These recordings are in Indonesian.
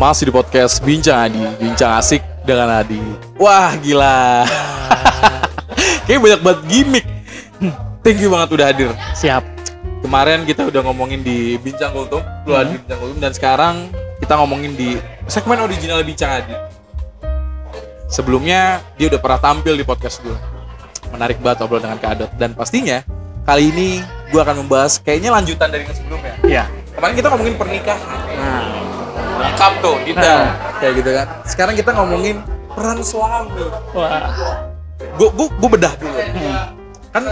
masih di podcast Bincang Adi, Bincang Asik dengan Adi. Wah gila, kayak banyak banget gimmick. Thank you banget udah hadir. Siap. Kemarin kita udah ngomongin di Bincang Kultum, lu hadir di Bincang Kultum, dan sekarang kita ngomongin di segmen original Bincang Adi. Sebelumnya dia udah pernah tampil di podcast gue. Menarik banget obrol dengan Kak Adot. Dan pastinya kali ini gue akan membahas kayaknya lanjutan dari yang sebelumnya. Iya. Kemarin kita ngomongin pernikahan Nah, lengkap tuh detail Nah. kayak gitu kan sekarang kita ngomongin peran suami wah. gue gue gue bedah dulu kan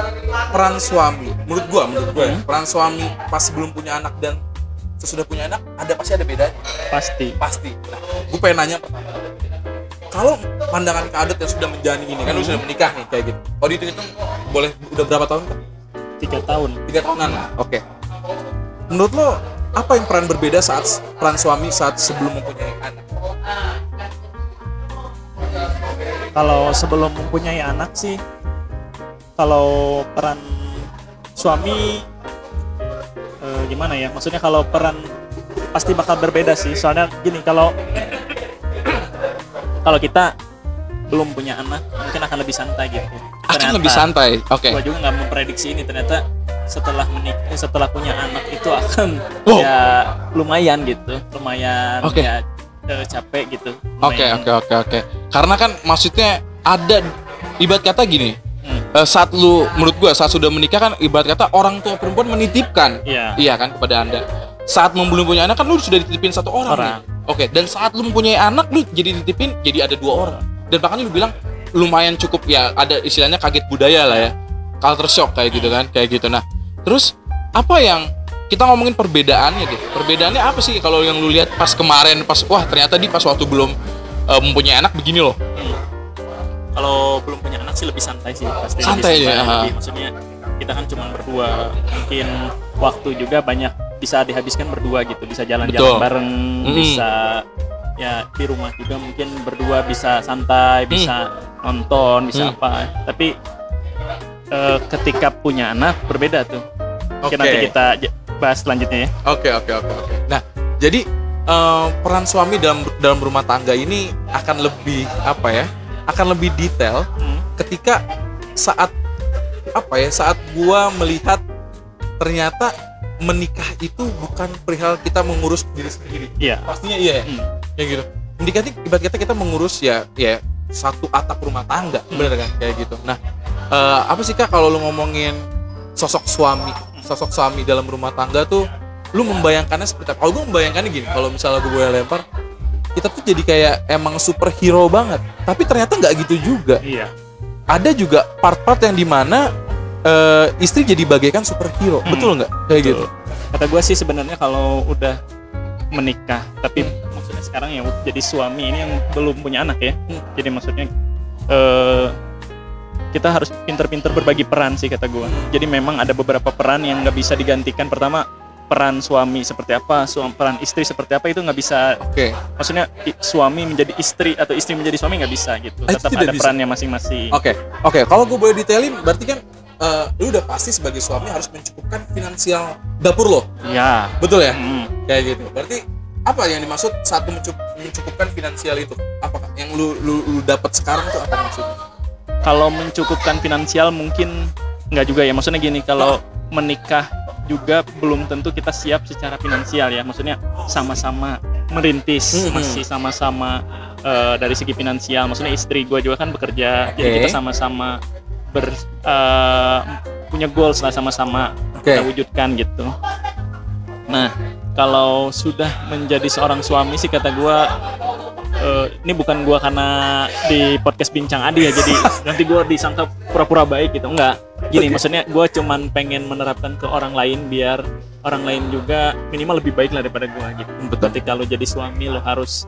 peran suami menurut gue menurut gue Hmm. peran suami pas belum punya anak dan sesudah punya anak ada pasti ada bedanya Pasti. pasti nah gue pengen nanya kalau pandangan Kak Adot yang sudah menjalani ini kan lu sudah menikah nih kayak gitu kalau dihitung-hitung boleh udah berapa tahun kan Tiga tahun. tiga tahunan oke menurut lo apa yang peran berbeda saat peran suami saat sebelum mempunyai anak Kalau sebelum mempunyai anak sih, kalau peran suami eh, gimana ya? Maksudnya kalau peran pasti bakal berbeda sih. Soalnya gini, kalau kalau kita belum punya anak, mungkin akan lebih santai gitu. akan lebih santai oke Gua juga nggak memprediksi ini ternyata setelah menik setelah punya anak itu akan Wow. ya lumayan gitu lumayan Oke. ya eh, capek gitu Oke oke oke oke. Karena kan maksudnya ada ibarat kata gini. Hmm. eh, saat lu menurut gua saat sudah menikah kan ibarat kata orang tua perempuan menitipkan Iya. iya kan kepada anda saat belum punya anak kan lu sudah dititipin satu orang, Orang. nih. oke dan saat lu mempunyai anak lu jadi dititipin jadi ada dua orang dan bahkan lu bilang lumayan cukup ya ada istilahnya kaget budaya lah ya culture shock kayak gitu kan kayak gitu nah terus apa yang kita ngomongin perbedaannya deh perbedaannya apa sih kalau yang lu lihat pas kemarin pas wah ternyata di pas waktu belum eh, mempunyai anak begini loh Hmm. kalau belum punya anak sih lebih santai sih pasti Santai lebih ya, lebih, maksudnya kita kan cuma berdua mungkin waktu juga banyak bisa dihabiskan berdua gitu bisa Betul. jalan-jalan bareng Mm. bisa ya di rumah juga mungkin berdua bisa santai bisa nonton bisa Hmm. apa tapi eh, ketika punya anak berbeda tuh Oke. Mungkin nanti kita bahas selanjutnya ya Oke oke oke oke. Nah jadi eh, peran suami dalam dalam rumah tangga ini akan lebih apa ya? Akan lebih detail Hmm. ketika saat apa ya? Saat gua melihat ternyata menikah itu bukan perihal kita mengurus diri sendiri. iya Pastinya iya ya. Hmm. Ya gitu. Ini ibarat kita kita mengurus ya ya satu atap rumah tangga, bener kan? Kayak gitu. Nah eh, apa sih kak kalau lu ngomongin sosok suami, sosok suami dalam rumah tangga tuh, lu membayangkannya seperti apa? Kalau gue membayangkannya gini, kalau misalnya gue boleh lempar, kita tuh jadi kayak emang superhero banget. Tapi ternyata nggak gitu juga. iya Ada juga part-part yang di mana eh, istri jadi bagaikan superhero, Hmm. betul nggak? Kayak gitu. kata gue sih sebenarnya kalau udah menikah tapi maksudnya sekarang yang jadi suami ini yang belum punya anak ya Hmm. jadi maksudnya eh kita harus pinter-pinter berbagi peran sih kata gue jadi memang ada beberapa peran yang nggak bisa digantikan pertama peran suami seperti apa suami peran istri seperti apa itu nggak bisa Oke. maksudnya i- suami menjadi istri atau istri menjadi suami nggak bisa gitu Ah, tetap ada bisa. perannya masing-masing Oke, oke. Kalau gue boleh detailin, berarti kan eh, lu udah pasti sebagai suami harus mencukupkan finansial dapur lo, ya betul ya? Hmm. Kayak gitu. Berarti apa yang dimaksud mencukup- mencukupkan finansial itu? Apa yang lu lu, lu dapat sekarang tuh apa maksudnya? Kalau mencukupkan finansial mungkin nggak juga ya maksudnya gini kalau menikah juga belum tentu kita siap secara finansial ya maksudnya sama-sama merintis Mhm. masih sama-sama eh, dari segi finansial maksudnya istri gue juga kan bekerja jadi Oke. kita sama-sama ber eh, punya goals lah sama-sama Oke. kita wujudkan gitu nah kalau sudah menjadi seorang suami sih kata gue eh, ini bukan gua karena di podcast bincang Adi ya jadi nanti gua disangka pura-pura baik gitu enggak gini Oke. maksudnya gua cuman pengen menerapkan ke orang lain biar orang lain juga minimal lebih baik lah daripada gua gitu Betul. ketika lo jadi suami lo harus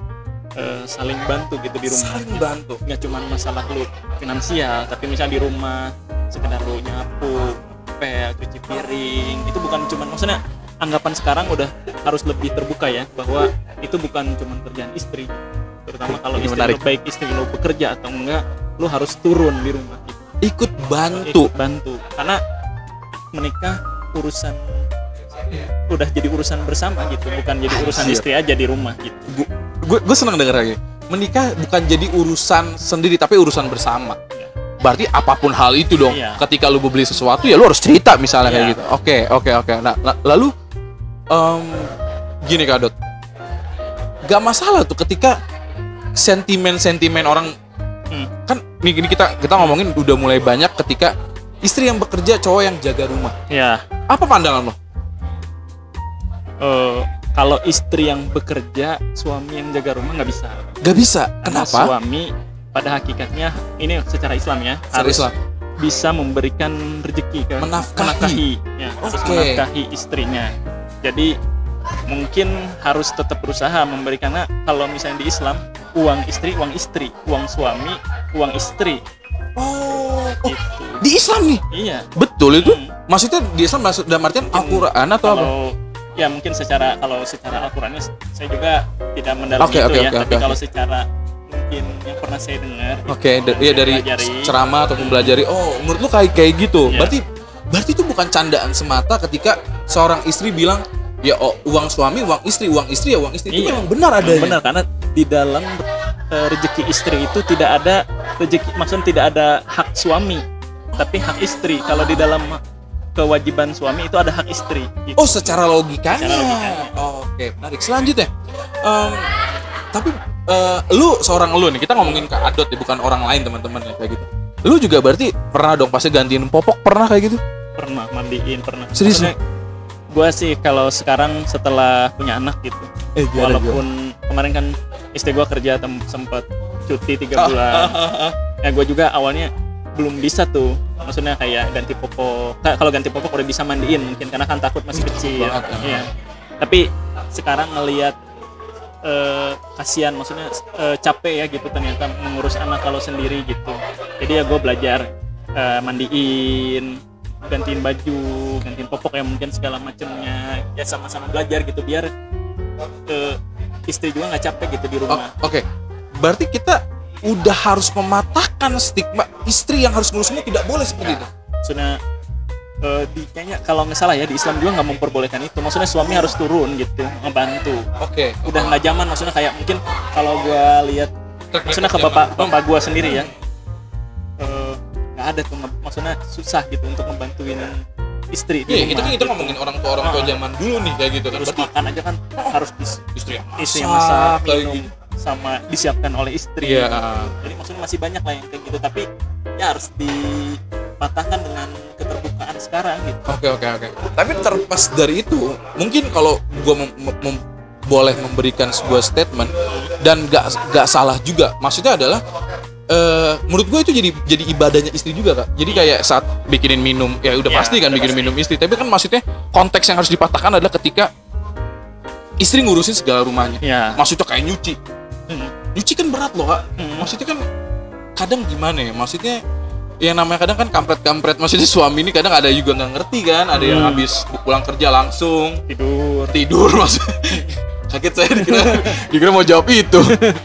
eh, saling bantu gitu di rumah Saling bantu. nggak cuman masalah lu finansial tapi misalnya di rumah sekedar lu nyapu pel cuci piring itu bukan cuman maksudnya anggapan sekarang udah harus lebih terbuka ya bahwa itu bukan cuman kerjaan istri terutama kalau Ini istri menarik. lu baik istri lu bekerja atau enggak lu harus turun di rumah gitu. Ikut bantu. Ikut bantu karena menikah urusan udah jadi urusan bersama gitu bukan jadi urusan Anjir. istri aja di rumah gitu Gu- gue gue seneng denger lagi menikah bukan jadi urusan sendiri tapi urusan bersama berarti apa pun hal itu dong Iya. ketika lu beli sesuatu ya lu harus cerita misalnya kayak Iya. gitu oke oke oke nah la- lalu em, gini kak Dot gak masalah tuh ketika sentimen sentimen orang Hmm. kan ini, ini kita kita ngomongin udah mulai banyak ketika istri yang bekerja cowok yang jaga rumah ya apa pandangan lo eh, kalau istri yang bekerja suami yang jaga rumah nggak bisa gak bisa Karena kenapa suami pada hakikatnya ini secara Islam ya Secara harus Islam. bisa memberikan rezeki ke Menafkahi. ya, harus Oke. menafkahi istrinya jadi mungkin harus tetap berusaha memberikan karena kalau misalnya di Islam uang istri uang istri uang suami uang istri oh, oh, gitu di Islam nih iya betul itu Hmm. maksudnya di Islam maksud dalam artian Al-Quran atau apa kalau ya mungkin secara kalau secara Al-Qur'annya saya juga tidak mendalami Oke, itu oke, ya oke, tapi oke, kalau secara mungkin yang pernah saya dengar Oke, gitu, da- iya saya dari ceramah atau mempelajari. Oh, menurut lu kayak kayak gitu. Iya. Berarti berarti itu bukan candaan semata ketika seorang istri bilang, "Ya, oh, uang suami, uang istri, uang istri ya uang istri." Itu Iya. memang benar Memang adanya. benar karena di dalam eh, rezeki istri itu tidak ada rezeki maksudnya tidak ada hak suami tapi hak istri kalau di dalam kewajiban suami itu ada hak istri gitu. Oh, secara logikanya. Secara logikanya. Oke, menarik. Selanjutnya, em, tapi eh, lu seorang lu nih, kita ngomongin ke Adot ya, bukan orang lain teman-teman ya kayak gitu. Lu juga berarti pernah dong pasti gantiin popok pernah kayak gitu? pernah mandiin pernah Serius? Gue sih kalau sekarang setelah punya anak gitu. Eh, walaupun kemarin kan istri gue kerja tem- sempat cuti Ah, tiga bulan. Ya gue juga awalnya belum bisa tuh. Maksudnya kayak ganti popok Ka- kalau ganti popok udah bisa mandiin mungkin karena kan takut masih kecil. banget, ya. Iya. tapi sekarang ngelihat eh, kasihan maksudnya eh, capek ya gitu ternyata mengurus anak kalau sendiri gitu. Jadi ya gue belajar eh, mandiin gantiin baju gantiin popok ya mungkin segala macemnya. Ya sama-sama belajar gitu biar eh, istri juga nggak capek gitu di Oh, rumah Oke, berarti kita udah harus mematahkan stigma istri yang harus ngurus semua tidak boleh seperti itu. maksudnya eh, di kayaknya kalau nggak salah ya di Islam juga nggak memperbolehkan itu. Maksudnya suami harus turun gitu ngebantu. Oke, udah nggak zaman maksudnya kayak mungkin kalau gua lihat maksudnya ke bapak bapak gua sendiri ya nggak ada tuh maksudnya susah gitu untuk ngebantuin istri Iya, kita kan gitu. ngomongin orang tua orang tua Ah. zaman dulu nih kayak gitu kan. terus Berarti makan aja kan harus dis- istri yang masak, istri yang masak minum gitu. sama disiapkan oleh istri Iya. jadi maksudnya masih banyak lah yang kayak gitu tapi ya harus dipatahkan dengan keterbukaan sekarang gitu Oke oke oke. Tapi terlepas dari itu, mungkin kalau gua mem- mem- mem- boleh memberikan sebuah statement dan gak gak salah juga. Maksudnya adalah eh menurut gue itu jadi jadi ibadahnya istri juga kak. Jadi kayak saat bikinin minum, ya udah Iya, pasti kan udah bikinin pasti. minum istri. Tapi kan maksudnya konteks yang harus dipatahkan adalah ketika istri ngurusin segala rumahnya. ya Maksudnya kayak nyuci. Hmm. Nyuci kan berat loh kak. Hmm. Maksudnya kan kadang gimana ya? Maksudnya yang namanya kadang kan kampret-kampret maksudnya suami ini kadang ada juga nggak ngerti kan ada yang Hmm. habis pulang kerja langsung tidur tidur maksudnya kaget saya dikira dikira mau jawab itu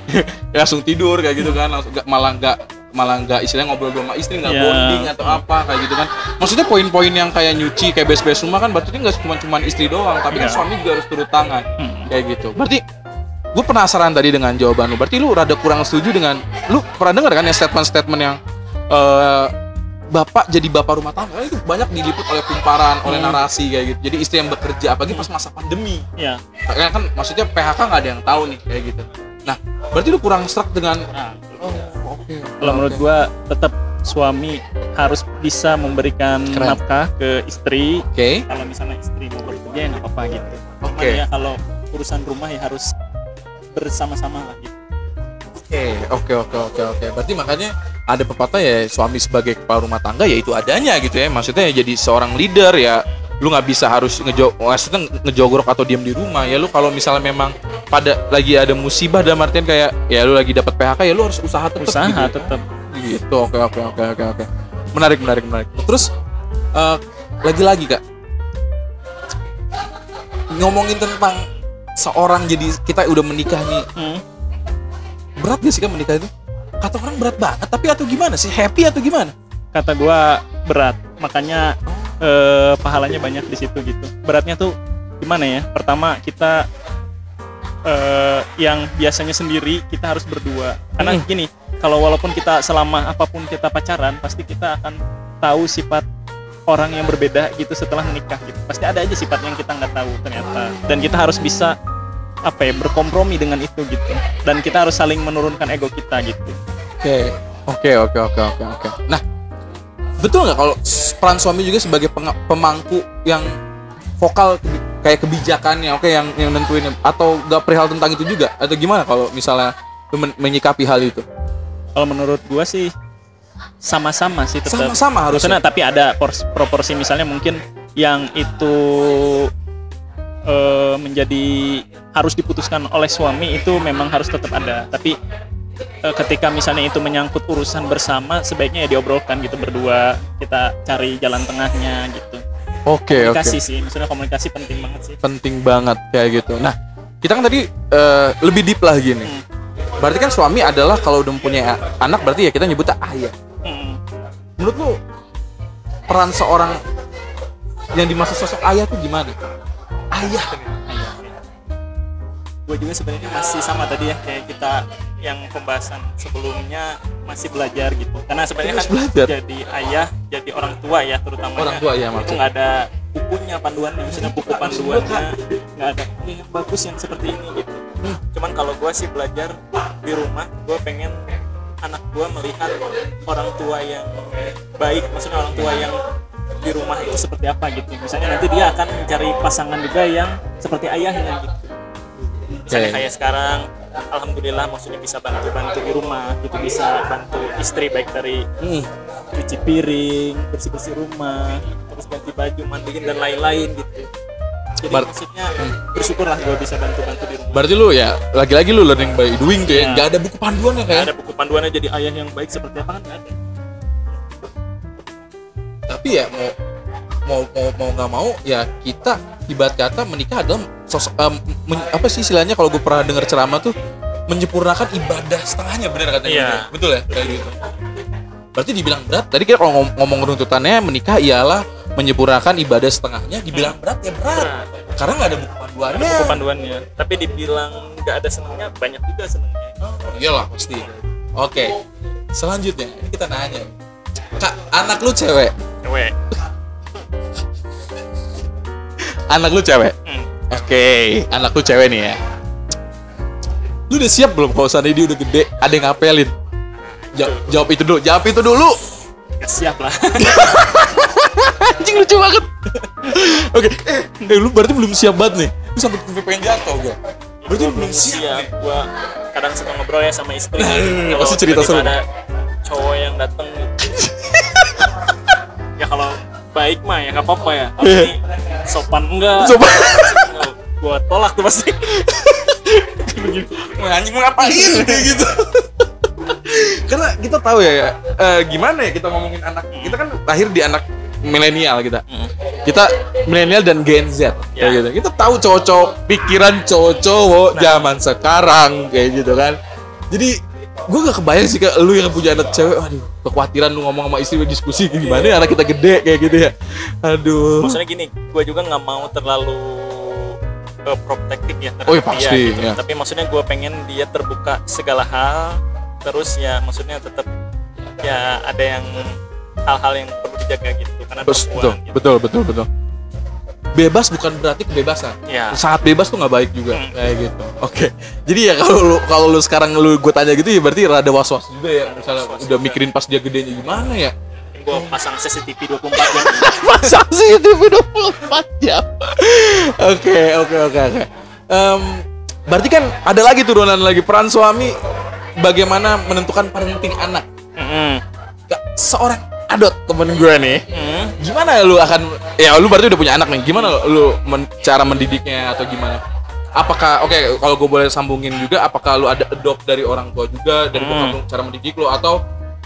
ya, langsung tidur kayak gitu kan langsung nggak- malah nggak malah nggak istilahnya ngobrol sama istri nggak Ya. bonding atau apa kayak gitu kan maksudnya poin-poin yang kayak nyuci kayak beres-beres rumah kan berarti nggak cuma cuma istri doang tapi kan Ya. suami juga harus turut tangan Hmm. kayak gitu berarti gue penasaran tadi dengan jawaban lu berarti lu rada kurang setuju dengan lu pernah dengar kan ya statement-statement yang eh, bapak jadi bapak rumah tangga itu banyak diliput oleh kumparan oleh Hmm. narasi kayak gitu. Jadi istri yang bekerja apalagi pas masa pandemi. Ya karena kan maksudnya PHK nggak ada yang tahu nih kayak gitu. Nah berarti lu kurang serak dengan nah, oh oke. Kalau menurut gua tetap suami harus bisa memberikan Keren. nafkah ke istri. Oke. Kalau misalnya istri mau bekerja ya nggak apa-apa gitu. Cuman Oke. ya kalau urusan rumah ya harus bersama-sama lah gitu Oke, oke, oke, oke, oke. Berarti makanya ada pepatah ya suami sebagai kepala rumah tangga ya itu adanya gitu ya. Maksudnya ya jadi seorang leader ya lu nggak bisa harus ngejo maksudnya ngejogrok atau diam di rumah ya lu kalau misalnya memang pada lagi ada musibah dalam artian kayak ya lu lagi dapat PHK ya lu harus usaha tetap usaha gitu. tetap gitu oke oke oke oke oke menarik menarik menarik terus eh, lagi-lagi kak ngomongin tentang seorang jadi kita udah menikah nih Hmm. Berat gak sih kan menikah itu? Kata orang berat banget tapi atau gimana sih? Happy atau gimana? Kata gua berat makanya eh, pahalanya banyak di situ gitu. Beratnya tuh gimana ya? Pertama kita eh, yang biasanya sendiri kita harus berdua. Karena Hmm. gini kalau walaupun kita selama apa pun kita pacaran pasti kita akan tahu sifat orang yang berbeda gitu setelah menikah gitu. Pasti ada aja sifat yang kita nggak tahu ternyata. Dan kita harus bisa apa ya berkompromi dengan itu gitu dan kita harus saling menurunkan ego kita gitu Oke, oke, oke, oke, oke, oke. Nah, betul nggak kalau peran suami juga sebagai pemangku yang vokal kayak kebijakannya, oke, yang yang nentuin atau nggak perihal tentang itu juga? Atau gimana kalau misalnya lu men- menyikapi hal itu? kalau menurut gua sih sama-sama sih tetap Sama-sama harusnya. Tapi ada pors- proporsi misalnya mungkin yang itu eh, menjadi harus diputuskan oleh suami itu memang harus tetap ada. Tapi eh, ketika misalnya itu menyangkut urusan bersama sebaiknya ya diobrolkan gitu berdua kita cari jalan tengahnya gitu. Oke, oke. Komunikasi sih, maksudnya komunikasi penting banget sih. Penting banget kayak gitu. Nah, kita kan tadi eh, lebih deep lah gini. Hmm. Berarti kan suami adalah kalau udah punya anak berarti ya kita nyebutnya ayah. Hmm. Menurut lu peran seorang yang dimaksud sosok ayah tuh gimana? Ayah. gue juga sebenarnya masih sama tadi ya kayak kita yang pembahasan sebelumnya masih belajar gitu karena sebenarnya kan belajar? jadi ayah jadi orang tua ya terutama Orang tua ya, itu maksud. nggak ada bukunya panduannya misalnya buku panduannya nggak ada "Ini yang bagus yang seperti ini gitu Hmm. cuman kalau gue sih belajar di rumah gue pengen anak gue melihat orang tua yang baik maksudnya orang tua yang di rumah itu seperti apa gitu misalnya nanti dia akan mencari pasangan juga yang seperti ayahnya gitu misalnya kayak sekarang alhamdulillah maksudnya bisa bantu-bantu di rumah gitu bisa bantu istri baik dari Hmm. cuci piring bersih-bersih rumah terus ganti baju mandiin dan lain-lain gitu jadi Bar- maksudnya bersyukurlah gue bisa bantu-bantu di rumah Berarti lu ya lagi-lagi lu learning by doing tuh ya. Iya. Nggak ada buku panduannya Nggak kayak. ada buku panduannya jadi ayah yang baik seperti apa kan nggak ada Tapi ya mau mau mau mau nggak mau ya kita ibarat kata menikah adalah sosok em, men- apa sih istilahnya kalau gue pernah dengar ceramah tuh menyempurnakan ibadah setengahnya bener katanya Iya. gitu. betul ya kayak gitu berarti dibilang berat tadi kita kalau ngom- ngomong runtutannya menikah ialah menyempurnakan ibadah setengahnya dibilang berat ya berat karena nggak ada buku ada panduannya buku panduannya tapi dibilang nggak ada senangnya banyak juga senangnya Oh, iyalah pasti. Oke. Selanjutnya ini kita nanya. Kak, anak lu cewek. cewek Anak lu cewek. Hmm. Oke, anak lu cewek nih ya. Lu udah siap belum kalau seandainya dia udah gede, ada yang ngapelin? Ja- jawab itu dulu, jawab itu dulu. Siap lah Anjing lucu banget. Oke, eh, eh, lu berarti belum siap banget nih. Lu sampai pengen jatuh gua. Berarti lu belum siap. siap gua kadang suka ngobrol ya sama istri Kalau pasti cerita seru. ada baik mah ya nggak apa-apa ya. Tapi Iya. sopan enggak. Coba. gua tolak tuh pasti. Anjing mau ngapain? Kayak gitu. Karena kita tahu ya, ya eh, gimana ya kita ngomongin anak. Kita kan lahir di anak milenial kita. Hmm. kita milenial dan Gen Z kayak Ya. gitu. Kita tahu cowok-cowok pikiran cowok-cowok Nah. zaman sekarang kayak gitu kan. Jadi gue gak kebayang sih ke lu yang punya anak cewek aduh kekhawatiran lu ngomong sama istri diskusi gimana ya anak kita gede kayak gitu ya aduh maksudnya gini gua juga nggak mau terlalu eh, protektif ya terhadap Oh, iya, pasti, dia gitu. ya. tapi maksudnya gua pengen dia terbuka segala hal terus ya maksudnya tetap ya ada yang hal-hal yang perlu dijaga gitu karena betul perempuan gitu. betul betul betul bebas bukan berarti kebebasan. Ya. Sangat bebas tuh nggak baik juga Hmm. kayak gitu. Oke. Jadi ya kalau lu kalau lu sekarang lu gue tanya gitu ya berarti rada was was juga ya misalnya Was-was udah juga. mikirin pas dia gedenya gimana ya? Gue pasang CCTV 24 jam. Pasang CCTV 24 jam. Oke oke oke oke. Berarti kan ada lagi turunan lagi peran suami bagaimana menentukan parenting anak? Mm-mm. Gak, seorang adot temen gue nih. Mm. gimana lu akan ya lu berarti udah punya anak nih. Gimana lu men- cara mendidiknya atau gimana? Apakah oke kalau gue boleh sambungin juga apakah lu ada adopt dari orang tua juga dari Hmm. bokap cara mendidik lu atau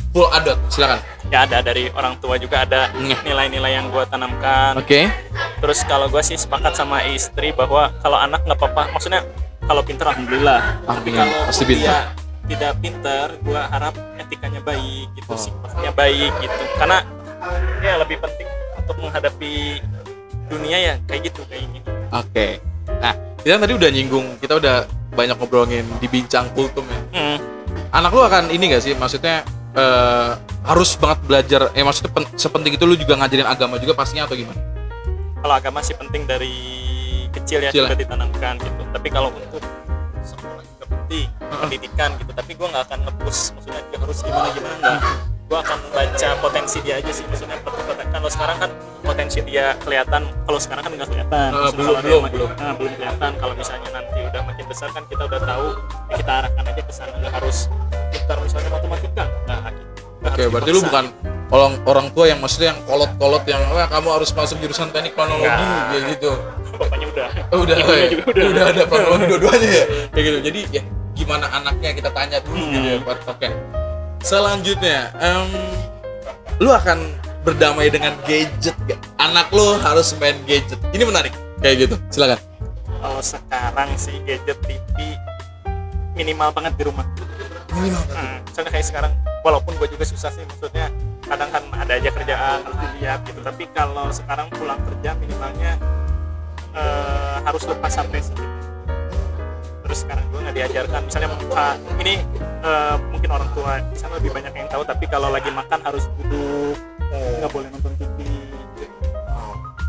full adot silakan. Ya ada dari orang tua juga ada nilai-nilai yang gue tanamkan. Oke. Terus kalau gue sih sepakat sama istri bahwa kalau anak nggak apa-apa maksudnya kalau pinter alhamdulillah. Alhamdulillah, kalau pasti pintar. Tidak pinter gue harap etikanya baik gitu Oh. sifatnya baik gitu karena ya lebih penting untuk menghadapi dunia ya kayak gitu kayak gini oke nah kita tadi udah nyinggung kita udah banyak ngobrolin di bincang kultum ya. Hmm. Anak lu akan ini gak sih? Maksudnya eh, harus banget belajar. Eh maksudnya pen- sepenting itu lu juga ngajarin agama juga pastinya atau gimana? kalau agama sih penting dari kecil ya Kecil sudah ditanamkan gitu tapi kalau untuk penting pendidikan gitu tapi gue nggak akan ngepush maksudnya dia harus gimana gimana enggak gue akan baca potensi dia aja sih maksudnya pertukaran kalau sekarang kan potensi dia kelihatan kalau sekarang kan nggak kelihatan Maksudnya belum, belum, makin- belum. nah, belum kelihatan kalau misalnya nanti udah makin besar kan kita udah tahu ya kita arahkan aja ke sana nggak harus pintar misalnya matematika nggak gitu. Nggak Oke, harus berarti lu bukan orang orang tua yang maksudnya yang kolot-kolot yang wah kamu harus masuk jurusan teknik planologi kayak gitu. bapaknya udah Oh, udah, ya? juga udah. udah ada planologi dua-duanya ya. Kayak gitu. Jadi ya gimana anaknya kita tanya dulu Hmm. gitu ya. Pak. Oke. Selanjutnya, em, lu akan berdamai dengan gadget gak? Anak lu harus main gadget. Ini menarik. Kayak gitu. Silakan. kalau sekarang sih gadget TV minimal banget di rumah Minimal. Hmm, soalnya kayak sekarang walaupun gue juga susah sih maksudnya kadang kan ada aja kerjaan harus dilihat gitu tapi kalau sekarang pulang kerja minimalnya eh, harus lepas HP sih gitu. Terus sekarang gue nggak diajarkan. Misalnya muka ini eh, mungkin orang tua misalnya lebih banyak yang tahu tapi kalau lagi makan harus duduk nggak boleh nonton TV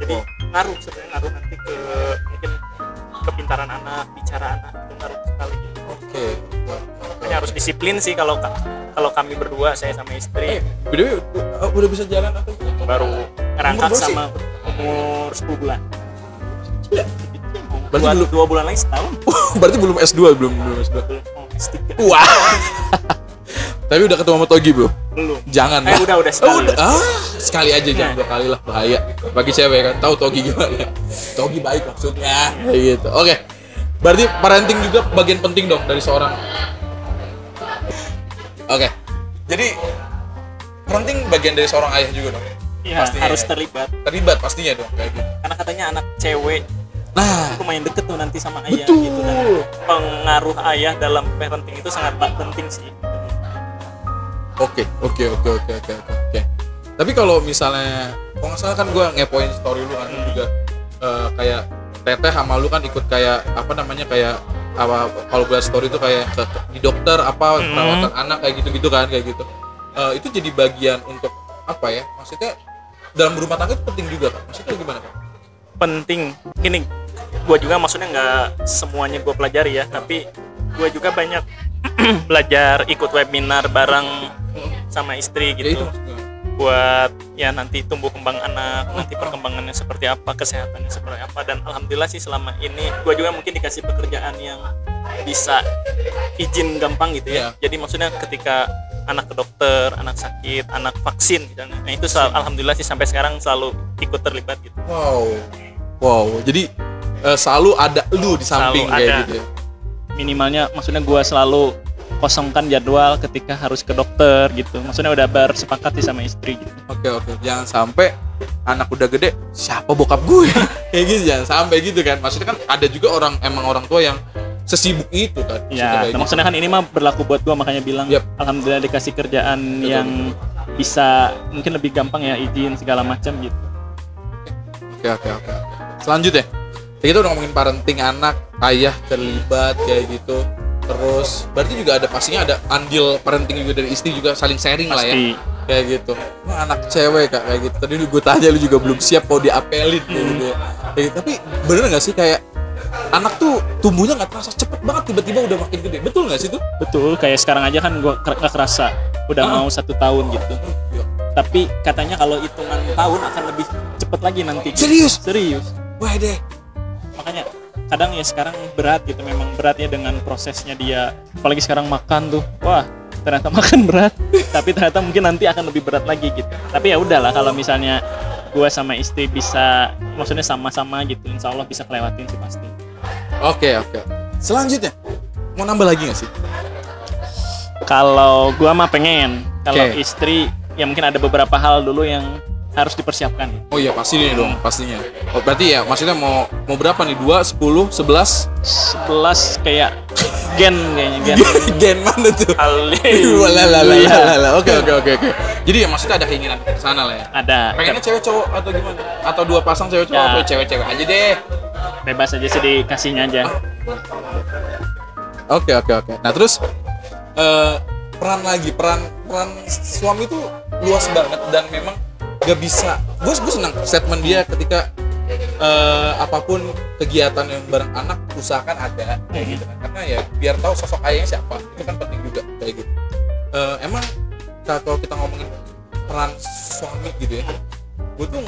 jadi ngaruh sebenarnya ngaruh nanti ke mungkin kepintaran anak bicara anak itu ngaruh sekali. Gitu Oke. makanya harus disiplin sih kalau ka- kalau kami berdua saya sama istri. Beda udah bisa jalan atau? Baru ngerangkak sama umur 10 bulan. Iya. Berarti dua, belum- dua bulan lagi setahun Berarti belum S2 belum belum S2. belum oh, S3 Wah. Tapi udah ketemu sama Togi, Bro. belum Jangan eh lah. udah udah Oh, sekali udah. Ah, sekali aja jangan dua kali lah bahaya. Bagi cewek kan tahu Togi gimana. Togi baik maksudnya. Kayak gitu. Oke. Berarti parenting juga bagian penting dong dari seorang. Oke. Jadi parenting bagian dari seorang ayah juga dong. Iya, Pastinya harus ya. terlibat Terlibat pastinya dong kayak gitu. karena katanya anak cewek Nah, lumayan deket tuh nanti sama ayah Betul. gitu dan pengaruh ayah dalam parenting itu sangat penting sih Oke, oke, oke, oke, oke, oke. Tapi kalau misalnya, kalau nggak salah kan gue ngepoin story lu kan Hmm. juga eh, kayak teteh sama lu kan ikut kayak apa namanya kayak apa kalau gue story itu kayak ke, ke- di dokter apa Hmm. perawatan anak kayak gitu-gitu kan kayak gitu. Eh, itu jadi bagian untuk apa ya? Maksudnya dalam rumah tangga itu penting juga kan? Maksudnya gimana kan? Penting. Gini gue juga maksudnya nggak semuanya gue pelajari ya tapi gue juga banyak belajar ikut webinar bareng sama istri Ya itu gitu maksudnya. buat ya nanti tumbuh kembang anak nanti perkembangannya seperti apa kesehatannya seperti apa. Dan alhamdulillah sih selama ini gue juga mungkin dikasih pekerjaan yang bisa izin gampang gitu ya. Jadi maksudnya ketika anak ke dokter anak sakit anak vaksin misalnya. Nah itu sel- alhamdulillah sih sampai sekarang selalu ikut terlibat gitu. Wow, wow. Jadi eh, selalu ada lu di samping Selalu kayak ada. gitu. ya. minimalnya maksudnya gue selalu kosongkan jadwal ketika harus ke dokter gitu maksudnya udah bersepakat sih sama istri gitu Oke oke, jangan sampai anak udah gede siapa bokap gue kayak gitu jangan sampai gitu kan. Maksudnya kan ada juga orang emang orang tua yang sesibuk itu kan. Ya kayak nah, gitu. maksudnya kan ini mah berlaku buat gue makanya bilang Yap. alhamdulillah dikasih kerjaan yang bisa mungkin lebih gampang ya izin segala macam gitu Oke oke oke. oke. Selanjutnya, ya kita udah ngomongin parenting anak, ayah terlibat kayak gitu. Terus berarti juga ada pastinya ada andil parenting juga dari istri juga saling sharing lah ya. pasti Kayak gitu. Wah, anak cewek kak kayak gitu. Tadi gue tanya lu juga belum siap kalau diapelin kayak gitu. ya. Kayak gitu. Tapi bener nggak sih kayak anak tuh tumbuhnya nggak terasa cepet banget tiba-tiba udah makin gede. Betul nggak sih tuh? betul kayak sekarang aja kan gue nggak kerasa udah Ah. mau satu tahun gitu Iya. tapi katanya kalau hitungan tahun akan lebih cepet lagi nanti Serius? serius Wah deh. makanya kadang ya sekarang berat gitu memang beratnya dengan prosesnya dia apalagi sekarang makan tuh wah ternyata makan berat tapi ternyata mungkin nanti akan lebih berat lagi gitu tapi ya udahlah kalau misalnya gue sama istri bisa maksudnya sama-sama gitu insya Allah bisa kelewatin sih pasti Oke oke. Selanjutnya mau nambah lagi nggak sih? kalau gue mah pengen kalau Oke. istri ya mungkin ada beberapa hal dulu yang harus dipersiapkan Oh iya pasti nih dong pastinya. Oh, berarti ya maksudnya mau mau berapa nih? Dua, sepuluh, sebelas? 11 kayak gen kayaknya gen Gen mana tuh? Walalalala. Oke oke oke oke. Jadi ya maksudnya ada keinginan ke sana lah ya. ada Pengennya cewek cowok atau gimana? Atau dua pasang cewek cowok Ya. atau cewek-cewek aja deh. bebas aja sih dikasihnya aja Oke oke oke. Nah terus eh, peran lagi peran peran suami itu luas banget dan memang gak bisa. Gue gue senang statement dia ketika eh, apa pun kegiatan yang bareng anak usahakan ada kayak gitu kan. Karena ya biar tahu sosok ayahnya siapa itu kan penting juga kayak gitu. Eh, emang kalau kita ngomongin peran suami gitu ya, gue tuh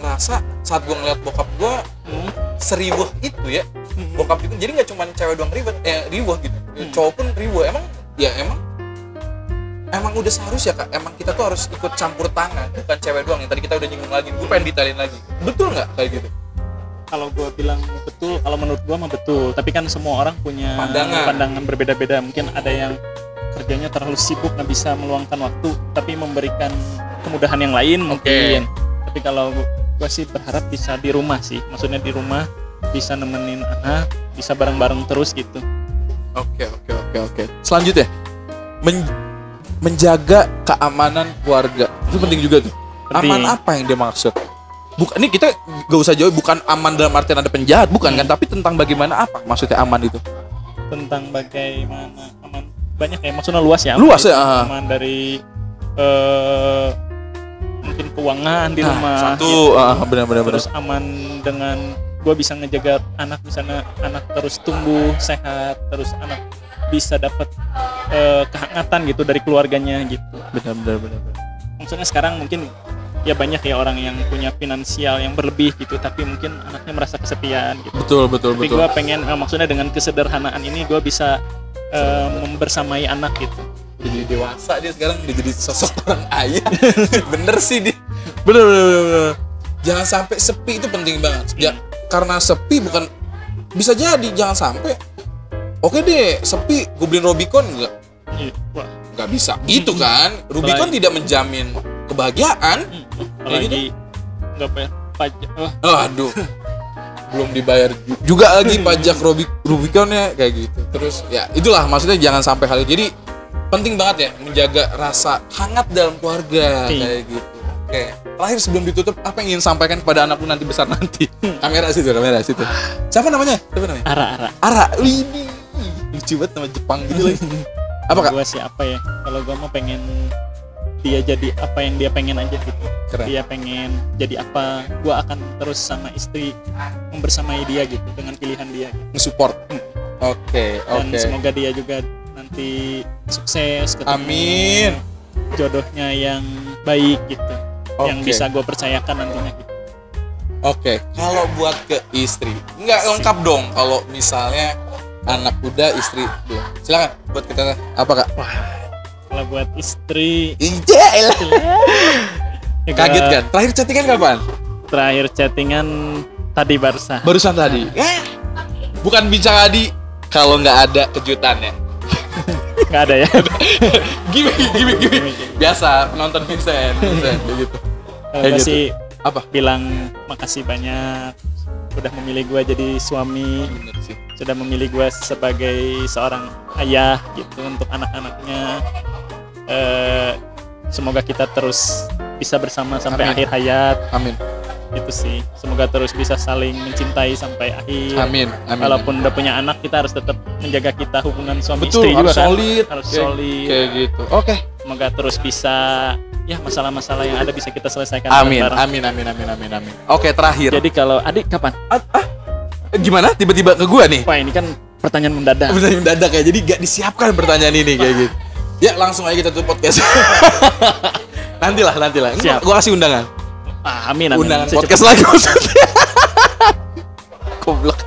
ngerasa saat gue ngeliat bokap gue Hmm. seribuh itu ya bokap juga jadi nggak cuma cewek doang ribet eh ribuh gitu Hmm. cowok pun ribuh emang ya emang emang udah seharusnya kak. Emang kita tuh harus ikut campur tangan bukan cewek doang. Yang tadi kita udah nyinggung lagi gue pengen detailin lagi. Betul nggak kayak gitu? Kalau gue bilang betul kalau menurut gue mah betul. Tapi kan semua orang punya Pandangan. berbeda-beda. Mungkin ada yang kerjanya terlalu sibuk nggak bisa meluangkan waktu tapi memberikan kemudahan yang lain mungkin. Tapi kalau gue sih berharap bisa di rumah sih. Maksudnya di rumah bisa nemenin anak bisa bareng-bareng terus gitu. Oke oke oke oke. Selanjutnya men- menjaga keamanan keluarga. Itu penting juga tuh. Penting. aman apa yang dia maksud? Bukan ini kita gak usah jauh bukan aman dalam artian ada penjahat bukan kan? Tapi tentang bagaimana apa maksudnya aman itu? Tentang bagaimana aman. Banyak ya maksudnya luas ya. Luas ya, aman dari eh, mungkin keuangan di Nah, rumah. satu gitu. ah, benar-benar benar terus aman dengan gue bisa ngejaga anak misalnya anak terus tumbuh sehat terus anak bisa dapat eh, kehangatan gitu dari keluarganya gitu. Benar-benar benar maksudnya sekarang mungkin ya banyak ya orang yang punya finansial yang berlebih gitu tapi mungkin anaknya merasa kesepian gitu. Betul betul tapi betul. gue pengen eh, maksudnya dengan kesederhanaan ini gue bisa eh, membersamai anak gitu. Jadi dewasa dia sekarang dia jadi sosok orang ayah bener sih dia bener bener, bener, bener. jangan sampai sepi itu penting banget. Ya, karena sepi bukan bisa jadi jangan sampai oke deh sepi. Gue beliin Robicon enggak Iya, nggak bisa. Itu kan Rubicon tidak menjamin kebahagiaan. Hmm, apalagi nggak bayar pajak wah aduh. Belum dibayar ju- juga lagi pajak Rubi- Rubiconnya kayak gitu. Terus ya itulah maksudnya jangan sampai hal itu. Jadi penting banget ya menjaga rasa hangat dalam keluarga Iya. kayak gitu. Oke. Terakhir sebelum ditutup apa yang ingin sampaikan kepada anakmu nanti besar nanti? Kamera situ kamera situ. Siapa namanya? Siapa namanya? Arah arah Ara Widi lucu banget nama Jepang gitu lagi apa kak? Gue sih apa ya? Kalau gue mau pengen dia jadi apa yang dia pengen aja gitu. Keren. dia pengen jadi apa gue akan terus sama istri membersamai dia gitu dengan pilihan dia gitu. nge-support. Oke dan oke. semoga dia juga nanti sukses ketemu Amin. jodohnya yang baik gitu yang Oke. bisa gue percayakan nantinya gitu. Oke, kalau buat ke istri, nggak lengkap dong kalau misalnya anak udah istri belum. Silakan buat kita apa kak? kalau buat istri Iya, elah. ya kaget kan? Terakhir chattingan kapan? terakhir chattingan tadi barusan Barusan tadi. Eh, bukan bicara di kalau nggak ada kejutannya. nggak ada ya gimik, gimik, gimik. Biasa penonton Vincent, Vincent kayak gitu. Kalau Kayak gitu. Apa? bilang makasih banyak udah memilih gue jadi suami sih. sudah memilih gue sebagai seorang ayah gitu untuk anak-anaknya eh semoga kita terus bisa bersama sampai Amin. akhir hayat Amin, itu sih semoga terus bisa saling mencintai sampai akhir amin, amin. walaupun udah punya anak kita harus tetap menjaga kita hubungan suami betul istri juga harus kan solid, harus Kayak- solid kayak gitu. Oke. semoga terus bisa ya masalah-masalah yang ada bisa kita selesaikan Amin, bareng-bareng. amin, amin, amin, amin, amin. Oke, terakhir. jadi kalau adik kapan Gimana? Tiba-tiba ke gua nih? wah ini kan pertanyaan mendadak pertanyaan mendadak ya jadi gak disiapkan pertanyaan ini kayak gitu ya langsung aja kita tutup podcast nantilah nantilah Ini Siap. gua kasih undangan ah, amin amin undangan Secepat- podcast lagi maksudnya goblok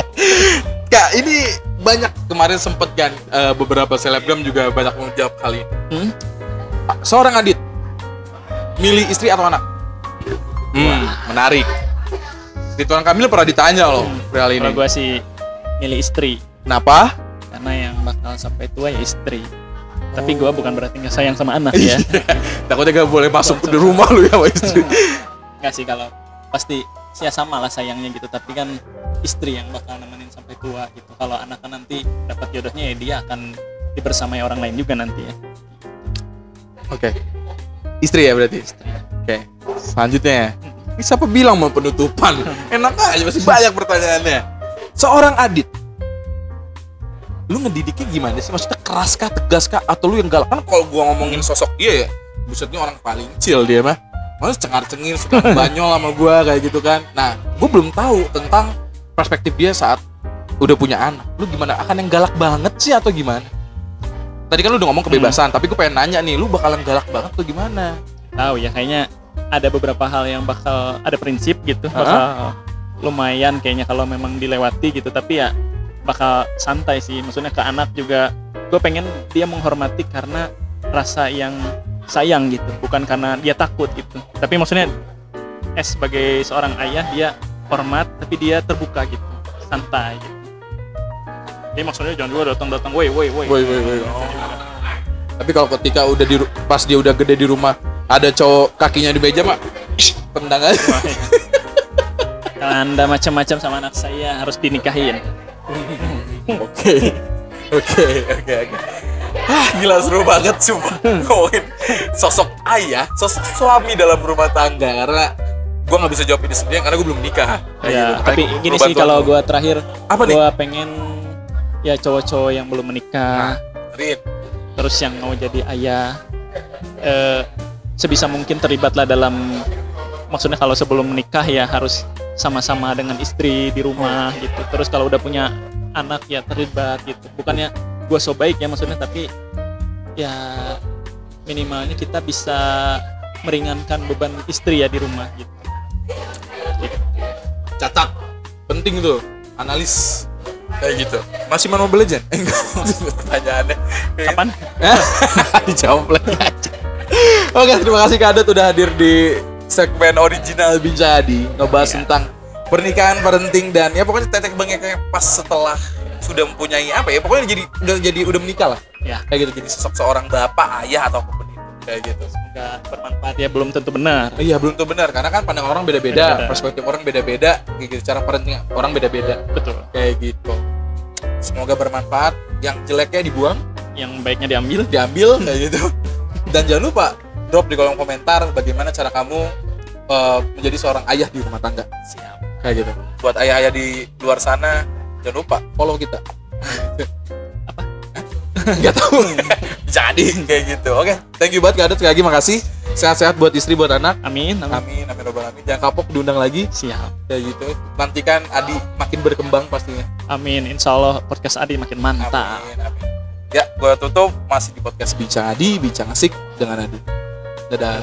kak ini banyak kemarin sempet kan eh, beberapa selebgram juga banyak menjawab hal ini Hmm? Ah, seorang adit milih istri atau anak? Hmm, menarik. Ridwan Kamil pernah ditanya loh perihal ini. Kalau gue sih milih istri. Kenapa? Karena yang bakal sampai tua ya istri. Tapi gue bukan berarti nggak sayang sama anak ya. Takutnya gak boleh masuk di rumah lu ya sama istri. Nggak sih kalau pasti ya sama lah sayangnya gitu. Tapi kan istri yang bakal nemenin sampai tua gitu. Kalau anak kan nanti dapat jodohnya ya dia akan dibersamai orang lain juga nanti ya. Oke. Istri ya berarti? Oke. Selanjutnya. Ini siapa bilang mau penutupan? Enak aja masih banyak pertanyaannya. Seorang Adit lu ngedidiknya gimana sih maksudnya keras kah tegas kah atau lu yang galak kan kalau gua ngomongin sosok dia ya busetnya orang paling chill dia mah malah cengar cengir suka banyol sama gua kayak gitu kan nah gua belum tahu tentang perspektif dia saat udah punya anak lu gimana akan yang galak banget sih atau gimana tadi kan lu udah ngomong kebebasan tapi gue pengen nanya nih lu bakalan galak banget tuh gimana? Tahu ya kayaknya ada beberapa hal yang bakal ada prinsip gitu bakal lumayan kayaknya kalau memang dilewati gitu. Tapi ya bakal santai sih. Maksudnya ke anak juga gue pengen dia menghormati karena rasa yang sayang gitu. Bukan karena dia takut gitu. Tapi maksudnya eh sebagai seorang ayah dia hormat tapi dia terbuka gitu. Santai gitu jadi maksudnya jangan juga datang-datang woi woi woi Woi, woi, woi. tapi kalau ketika udah di pas dia udah gede di rumah ada cowok kakinya di meja mah tendang aja kalau anda macam-macam sama anak saya harus dinikahin Oke. Oke, oke, oke. Ah, gila seru banget sumpah ngomongin sosok ayah, sosok suami dalam rumah tangga karena gua nggak bisa jawab ini sendiri karena gue belum nikah. Ya gitu. tapi gini sih kalau gue terakhir Apa gue pengen ya cowok-cowok yang belum menikah. Rin, terus yang mau jadi ayah. Eh, sebisa mungkin terlibatlah dalam maksudnya kalau sebelum menikah ya harus sama-sama dengan istri di rumah gitu. Terus kalau udah punya anak ya terlibat gitu. Bukannya gue so baik ya maksudnya tapi ya minimalnya kita bisa meringankan beban istri ya di rumah gitu. Catat. Penting tuh, analis kayak gitu. Masih main Mobile Legend? Eh, enggak. Pertanyaannya. kapan Dijawab lagi aja. Oke, terima kasih Kak udah hadir di segmen original Bincadi ngebahas Iya. tentang pernikahan parenting dan ya pokoknya tetek bengek kayak pas setelah sudah mempunyai apa ya pokoknya jadi udah jadi udah menikah lah ya kayak gitu jadi sosok seorang bapak ayah atau kayak gitu. Nggak bermanfaat ya belum tentu benar. Iya belum tentu benar. Karena kan pandangan orang beda-beda perspektif orang beda-beda gitu. Cara parenting orang beda-beda. Betul. Kayak gitu. Semoga bermanfaat. Yang jeleknya dibuang. Yang baiknya diambil. Diambil kayak gitu. Dan jangan lupa drop di kolom komentar bagaimana cara kamu uh, menjadi seorang ayah di rumah tangga. Siap. Kayak gitu. Buat ayah-ayah di luar sana jangan lupa follow kita? nggak tahu. Jadi kayak gitu. Oke thank you banget Kak Adot sekali lagi makasih. Sehat-sehat buat istri buat anak. Amin amin. Amin amin robbal alamin. Jangan kapok diundang lagi. Siap. Kayak gitu. Nantikan Adi makin berkembang pastinya. Amin insya Allah podcast Adi makin mantap. Amin amin. Ya gua tutup. Masih di podcast bincang Adi bincang asik dengan Adi. Dadah